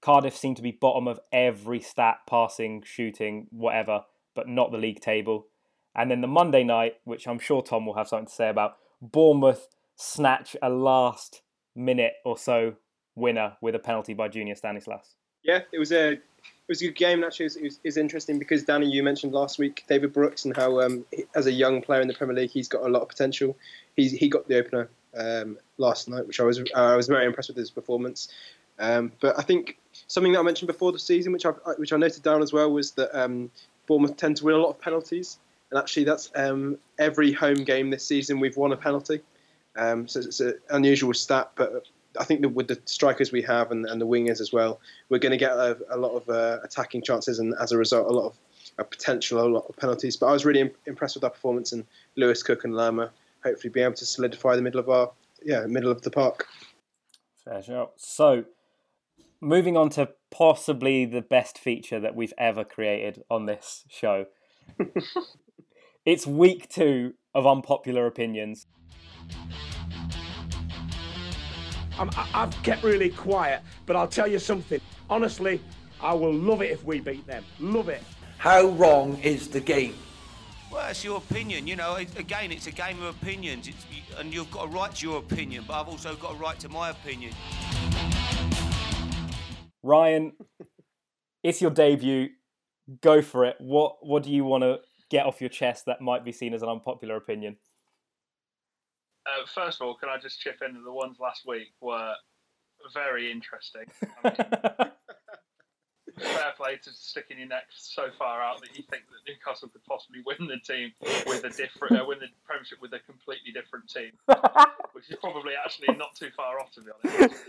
Cardiff seem to be bottom of every stat, passing, shooting, whatever, but not the league table. And then the Monday night, which I'm sure Tom will have something to say about, Bournemouth snatch a last minute or so winner with a penalty by Junior Stanislas. Yeah, it was a it was a good game. Actually, it was, it was, interesting because Danny, you mentioned last week David Brooks and how, um, as a young player in the Premier League, he's got a lot of potential. He's he got the opener um, last night, which I was uh, I was very impressed with his performance. Um, but I think something that I mentioned before the season, which I which I noted down as well, was that um, Bournemouth tend to win a lot of penalties, and actually that's um, every home game this season we've won a penalty. Um, so it's an unusual stat, but I think that with the strikers we have and, and the wingers as well, we're going to get a, a lot of uh, attacking chances, and as a result, a lot of a potential, a lot of penalties. But I was really impressed with our performance, and Lewis Cook and Lerma hopefully be able to solidify the middle of our yeah middle of the park. Fair shout. So, moving on to possibly the best feature that we've ever created on this show. it's week two of unpopular opinions. I'm, I've kept really quiet, but I'll tell you something. Honestly, I will love it if we beat them. Love it. How wrong is the game? Well, it's your opinion. You know, again, it's a game of opinions, it's, and you've got a right to your opinion, but I've also got a right to my opinion. Ryan, it's your debut. Go for it. What What do you want to get off your chest that might be seen as an unpopular opinion? Uh, first of all, can I just chip in that the ones last week were very interesting. I mean, fair play to sticking your neck so far out that you think that Newcastle could possibly win the team with a different, uh, win the Premiership with a completely different team, which is probably actually not too far off to be honest.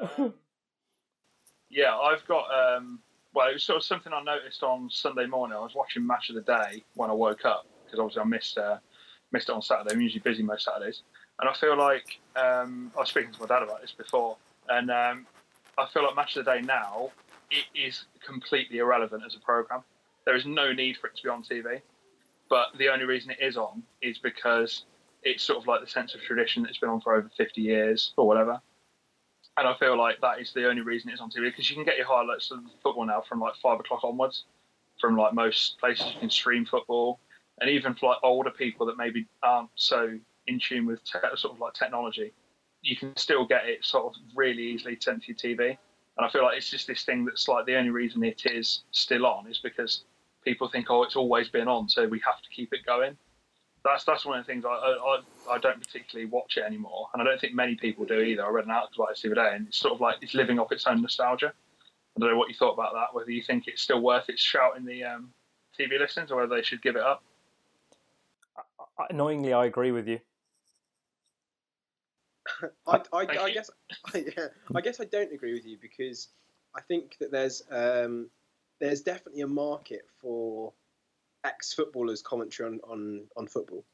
Um, yeah, I've got. Um, well, it was sort of something I noticed on Sunday morning. I was watching Match of the Day when I woke up because obviously I missed uh, missed it on Saturday. I'm usually busy most Saturdays, and I feel like um, I was speaking to my dad about this before, and um, I feel like Match of the Day now it is completely irrelevant as a program. There is no need for it to be on TV, but the only reason it is on is because it's sort of like the sense of tradition that's been on for over 50 years or whatever. And I feel like that is the only reason it's on TV because you can get your highlights of football now from like five o'clock onwards. From like most places, you can stream football, and even for like older people that maybe aren't so in tune with te- sort of like technology, you can still get it sort of really easily sent to your TV. And I feel like it's just this thing that's like the only reason it is still on is because people think, oh, it's always been on, so we have to keep it going. That's that's one of the things I, I, I don't particularly watch it anymore, and I don't think many people do either. I read an article about it the other day, and it's sort of like it's living off its own nostalgia. I don't know what you thought about that. Whether you think it's still worth its shout in the um, TV listings, or whether they should give it up. Annoyingly, I agree with you. I, I, I guess yeah, I guess I don't agree with you because I think that there's um, there's definitely a market for ex footballers commentary on, on, on football,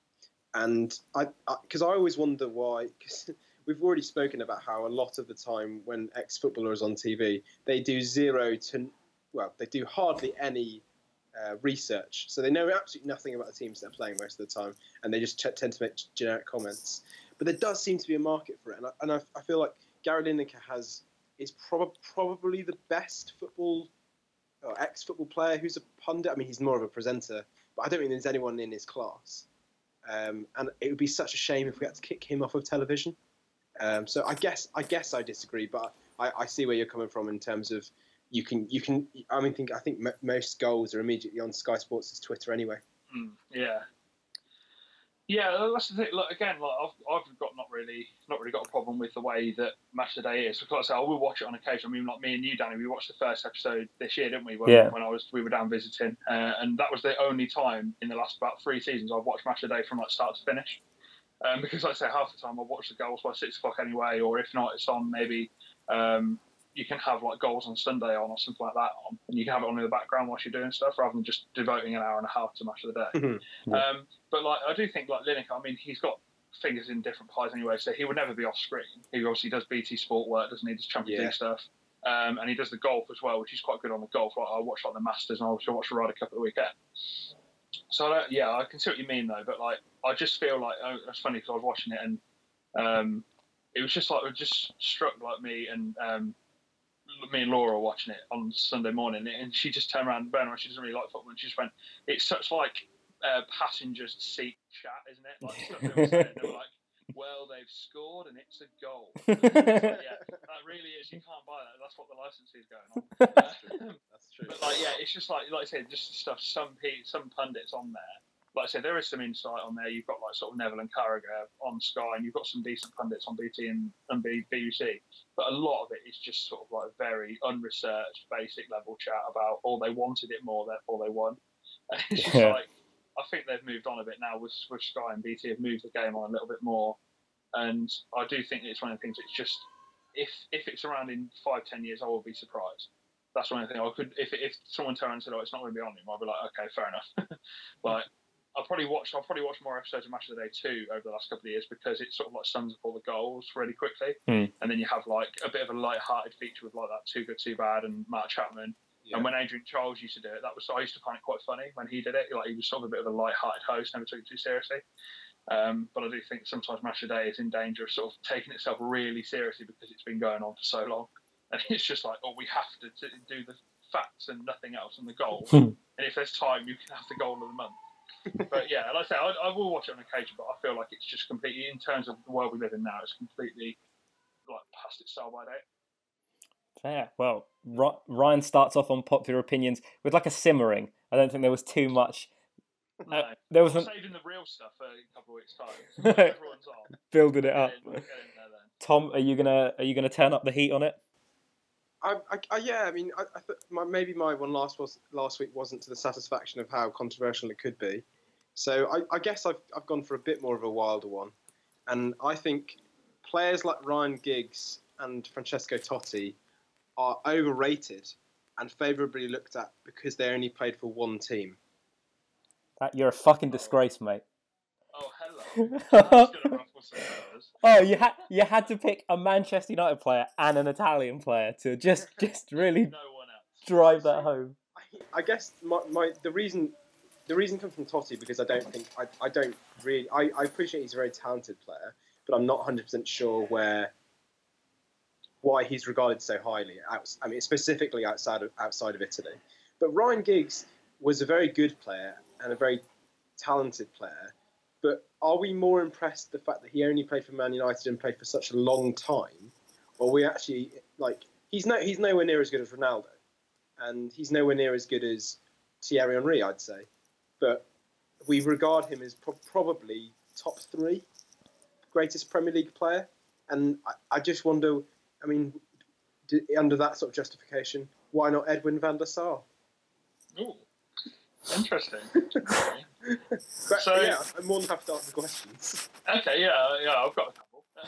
and I because I, always wonder why because we've already spoken about how a lot of the time when ex footballers on TV they do zero to well they do hardly any uh, research, so they know absolutely nothing about the teams they're playing most of the time, and they just ch- tend to make generic comments. But there does seem to be a market for it, and I, and I, I feel like Gary Lineker has is prob- probably the best football or ex-football player who's a pundit. I mean, he's more of a presenter, but I don't think there's anyone in his class. Um, and it would be such a shame if we had to kick him off of television. Um, so I guess I guess I disagree, but I, I see where you're coming from in terms of you can you can. I mean, think I think m- most goals are immediately on Sky Sports' Twitter anyway. Mm, yeah. Yeah, that's the thing. Look, again, like I've, I've got not really, not really got a problem with the way that Match of the Day is. Because like I say, I will watch it on occasion. I mean, like me and you, Danny, we watched the first episode this year, didn't we? When, Yeah. when I was, we were down visiting, uh, and that was the only time in the last about three seasons I've watched Match of the Day from like start to finish. Um, because like I say, half the time I watch the goals by six o'clock anyway, or if not, it's on maybe. Um, you can have like goals on Sunday on or something like that on, and you can have it on in the background whilst you're doing stuff, rather than just devoting an hour and a half to Match of the Day. Yeah. Um, but like, I do think like Lineker. I mean, he's got fingers in different pies anyway, so he would never be off screen. He obviously does BT Sport work, doesn't he? Does Champions Yeah. League stuff, um, and he does the golf as well, which is quite good on the golf. Like, I watch like the Masters, and I also watch the Ryder Cup at the weekend. So I don't, yeah, I can see what you mean though, but like, I just feel like oh, it's funny because I was watching it and um, it was just like it just struck like me and. Um, me and Laura were watching it on Sunday morning, and she just turned around, Bernard, she doesn't really like football, and she just went, "It's such like uh, passenger's seat chat, isn't it? Like stuff they were saying, they were like, well, they've scored and it's a goal. yeah, that really is. You can't buy that. That's what the license is going on. Uh, That's true. but like, yeah, it's just like, like I said, just stuff. Some pe- some pundits on there. Like I said, there is some insight on there. You've got like sort of Neville and Carragher on Sky, and you've got some decent pundits on BT and, and BBC. But a lot of it is just sort of like very unresearched, basic level chat about, oh, they wanted it more, therefore they won. And it's just Yeah. like, I think they've moved on a bit now with, with Sky and BT have moved the game on a little bit more. And I do think it's one of the things. It's just if if it's around in five ten years, I will be surprised. That's one of the things I could. If if someone turned around and said, "Oh, it's not going to be on him," I'd be like, "Okay, fair enough." like I'll probably watch. I'll probably watch more episodes of Match of the Day too over the last couple of years because it sort of like sums up all the goals really quickly, Hmm. and then you have like a bit of a light-hearted feature with like that Too Good Too Bad and Matt Chapman. Yeah. And when Adrian Chiles used to do it, that was I used to find it quite funny when he did it. Like he was sort of a bit of a light-hearted host, never took it too seriously. Um, but I do think sometimes Match of the Day is in danger of sort of taking itself really seriously because it's been going on for so long, and it's just like, oh, we have to t- do the facts and nothing else and the goal. and if there's time, you can have the goal of the month. But yeah, like I say, I, I will watch it on occasion, but I feel like it's just completely, in terms of the world we live in now, it's completely like past its sell by date. Fair. Well, Ryan starts off on popular opinions with like a simmering. I don't think there was too much. No. Uh, there was I'm an saving the real stuff for a couple of weeks' time. Everyone's on. building it up. Get in- get in there then. Tom, are you gonna are you gonna turn up the heat on it? I, I, I, yeah, I mean, I, I th- my, maybe my one last was last week wasn't to the satisfaction of how controversial it could be. So I, I guess I've, I've gone for a bit more of a wilder one, and I think players like Ryan Giggs and Francesco Totti are overrated and favourably looked at because they only played for one team. That you're a fucking disgrace, mate. Oh, hello. That's gonna ruffle some feathers. You had you had to pick a Manchester United player and an Italian player to just just really No one else. drive that home. I, I guess my, my the reason the reason comes from Totti because I don't think I, I don't really I, I appreciate he's a very talented player, but I'm not 100 percent sure where why he's regarded so highly. Outs, I mean, specifically outside of outside of Italy. But Ryan Giggs was a very good player and a very talented player. But are we more impressed the fact that he only played for Man United and played for such a long time, or we actually like he's no he's nowhere near as good as Ronaldo, and he's nowhere near as good as Thierry Henry, I'd say. But we regard him as pro- probably top three greatest Premier League player, and I, I just wonder. I mean, d under that sort of justification, why not Edwin van der Sar? Ooh. Interesting. But, So- yeah, I'm more than happy to answer questions. Okay, yeah, yeah, I've got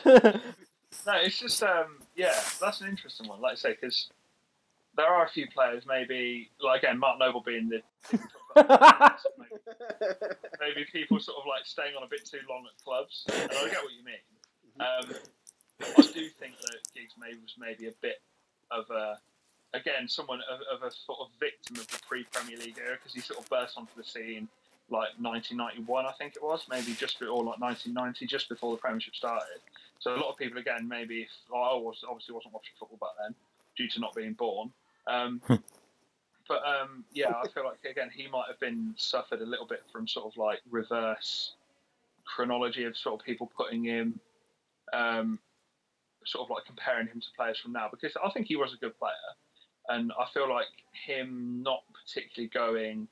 a couple. No, it's just um, yeah, that's an interesting one. Like I say, because there are a few players, maybe like again, Mark Noble being the maybe, maybe people sort of like staying on a bit too long at clubs, and I get what you mean. Um, I do think that Giggs maybe was maybe a bit of a again someone of, of a sort of victim of the pre-Premier League era because he sort of burst onto the scene like 1991, I think it was, maybe just be- or like 1990, just before the Premiership started. So a lot of people, again, maybe if I was obviously wasn't watching football back then due to not being born. Um, but um, yeah, I feel like again he might have been suffered a little bit from sort of like reverse chronology of sort of people putting him, um, sort of like comparing him to players from now because I think he was a good player, and I feel like him not particularly going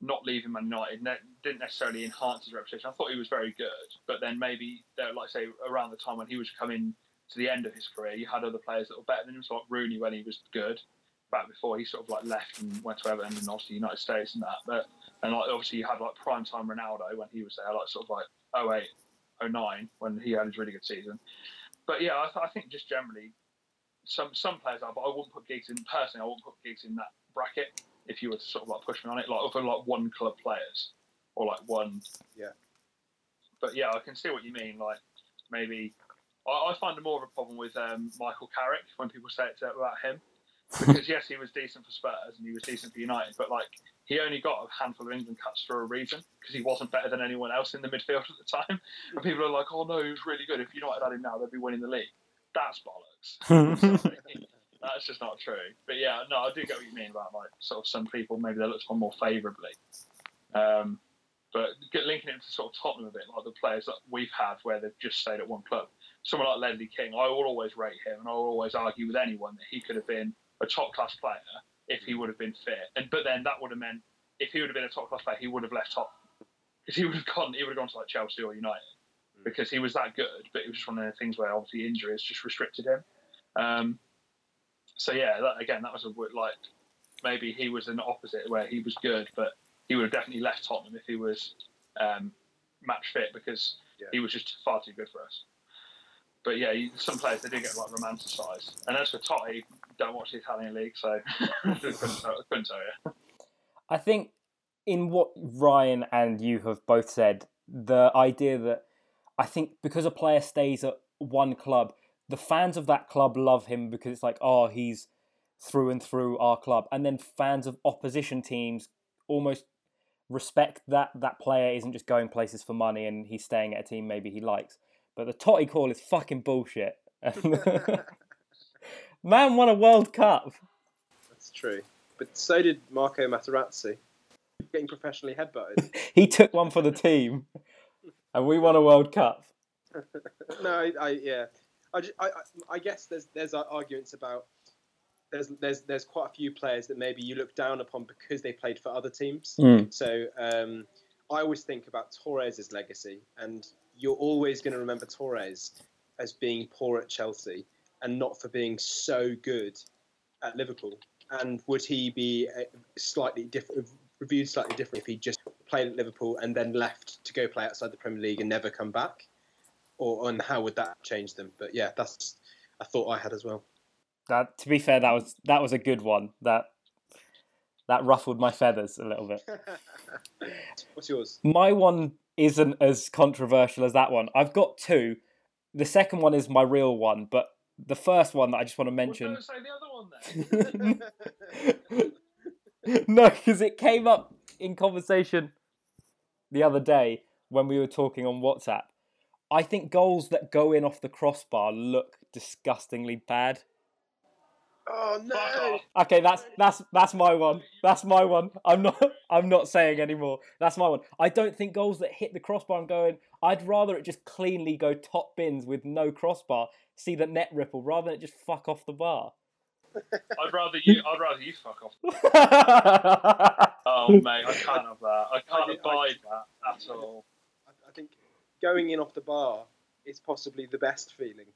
not leaving Man United ne- didn't necessarily enhance his reputation. I thought he was very good, but then maybe, like say, around the time when he was coming to the end of his career, you had other players that were better than him. So like Rooney when he was good, back before he sort of like left and went to Everton and obviously United States and that. But and like obviously you had like prime time Ronaldo when he was there, like sort of like 08, 09 when he had his really good season. But yeah, I, th- I think just generally some some players are, but I wouldn't put Giggs in personally. I wouldn't put Giggs in that bracket if you were to sort of like push me on it, like for like one club players or like one. Yeah. But yeah, I can see what you mean. Like maybe I, I find more of a problem with um, Michael Carrick when people say it about him because yes, he was decent for Spurs and he was decent for United, but like he only got a handful of England caps for a reason because he wasn't better than anyone else in the midfield at the time. And people are like, "Oh no, he was really good. If United had him now, they'd be winning the league." That's bollocks. That's just not true. But yeah, no, I do get what you mean about like sort of some people maybe they look upon more favourably. Um, but linking it to sort of Tottenham a bit, like the players that we've had where they've just stayed at one club. Someone like Ledley King, I will always rate him, and I will always argue with anyone that he could have been a top class player if he would have been fit. And but then that would have meant if he would have been a top class player, he would have left Tottenham because he would have gone, he would have gone to like Chelsea or United because he was that good. But it was just one of the things where obviously injuries just restricted him. Um, so yeah, that, again, that was a w- like maybe he was an opposite where he was good, but he would have definitely left Tottenham if he was um, match fit because Yeah. he was just far too good for us. But yeah, you, some players they do get like romanticised. And as for Totti, don't watch the Italian league, so couldn't, tell, couldn't tell you. I think in what Ryan and you have both said, the idea that I think because a player stays at one club, the fans of that club love him because it's like, oh, he's through and through our club. And then fans of opposition teams almost respect that that player isn't just going places for money and he's staying at a team maybe he likes. But the Totti call is fucking bullshit. Man won a World Cup. That's true. But so did Marco Materazzi, getting professionally headbutted. He took one for the team, and we won a World Cup. no, I, I yeah, I, ju- I, I, guess there's there's arguments about there's there's there's quite a few players that maybe you look down upon because they played for other teams. Mm. So um, I always think about Torres' legacy, and you're always going to remember Torres as being poor at Chelsea and not for being so good at Liverpool. And would he be uh, slightly different, reviewed slightly different if he just played at Liverpool and then left to go play outside the Premier League and never come back? Or and how would that change them? But yeah, that's a thought I had as well. That, to be fair, that was that was a good one. That that ruffled my feathers a little bit. What's yours? My one isn't as controversial as that one. I've got two. The second one is my real one, but the first one that I just want to mention. Well, don't say the other one then. no, because it came up in conversation the other day when we were talking on WhatsApp. I think goals that go in off the crossbar look disgustingly bad. Oh no! Okay, that's that's that's my one. That's my one. I'm not I'm not saying anymore. That's my one. I don't think goals that hit the crossbar and go in. I'd rather it just cleanly go top bins with no crossbar. See the net ripple rather than it just fuck off the bar. I'd rather you. I'd rather you fuck off. Oh mate, I can't have that. I can't I did- I- abide that at all. I, I think going in off the bar is possibly the best feeling.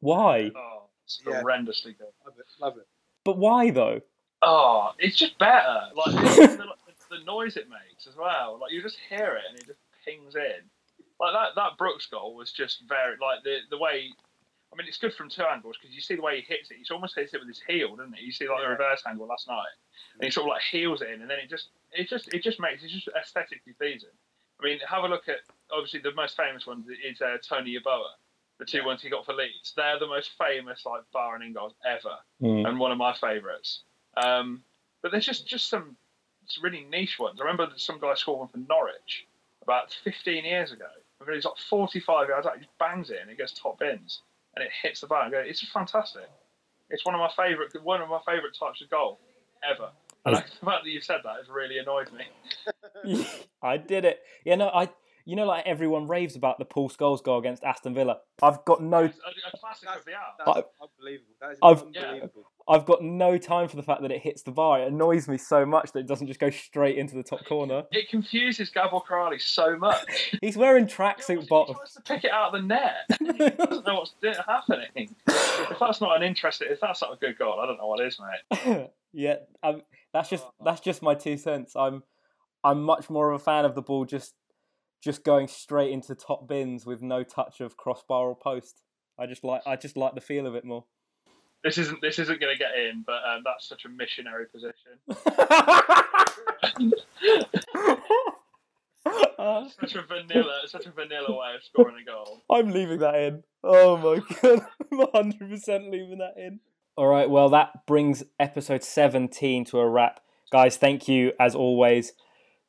why? Oh, it's Yeah. horrendously good. Love it. Love it. But why though? Oh, it's just better. Like the, the, the the noise it makes as well. Like you just hear it and it just pings in. Like that that Brooks goal was just very like the the way. I mean, it's good from two angles because you see the way he hits it. He almost hits it with his heel, doesn't he? You see like the reverse angle last night, and he sort of like heels it in, and then it just it just it just makes it just aesthetically pleasing. I mean, have a look at obviously the most famous one is uh, Tony Yeboah, the two ones he got for Leeds. They're the most famous like bar and in goals ever, Mm. and one of my favourites. Um, but there's just just some it's really niche ones. I remember that some guy scored one for Norwich about 15 years ago. I mean, he's like 45 yards out, he just bangs it and it gets top bins and it hits the bar and goes. It's just fantastic. It's one of my favourite one of my favourite types of goal ever. And Is- the fact that you said that has really annoyed me. I did it. Yeah, no, I. You know, like everyone raves about the Paul Scholes goal against Aston Villa. I've got no, It's a, a classic of the hour. That's unbelievable. That is I've- unbelievable. I've got no time for the fact that it hits the bar. It annoys me so much that it doesn't just go straight into the top corner. It confuses Gabor Kiraly so much. He's wearing tracksuit bottoms. He wants to pick it out of the net. He doesn't know what's do- happening. If that's not an interesting, if that's not a good goal, I don't know what is, mate. yeah, um, that's just that's just my two cents. I'm I'm much more of a fan of the ball just just going straight into top bins with no touch of crossbar or post. I just like I just like the feel of it more. This isn't this isn't going to get in, but um, that's such a missionary position. Such a vanilla, such a vanilla way of scoring a goal. I'm leaving that in. Oh my god, I'm 100% leaving that in. All right, well, that brings episode 17 to a wrap. Guys, thank you as always.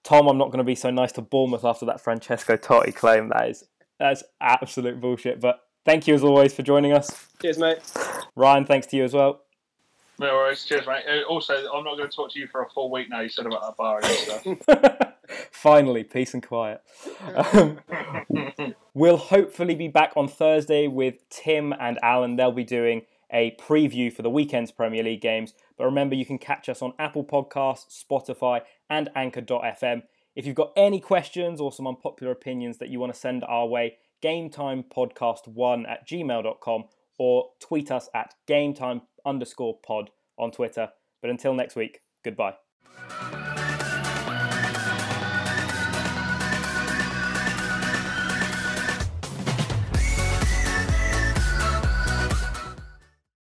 Tom, I'm not going to be so nice to Bournemouth after that Francesco Totti claim. That is that's absolute bullshit. But thank you as always for joining us. Cheers, mate. Ryan, thanks to you as well. No worries, cheers, mate. Uh, Also, I'm not going to talk to you for a full week now. You said about that bar and stuff. Finally, peace and quiet. Um, we'll hopefully be back on Thursday with Tim and Alan. They'll be doing a preview for the weekend's Premier League games. But remember, you can catch us on Apple Podcasts, Spotify, and Anchor.fm. If you've got any questions or some unpopular opinions that you want to send our way, gametimepodcast1 at gmail.com or tweet us at gametime underscore pod on Twitter. But until next week, goodbye.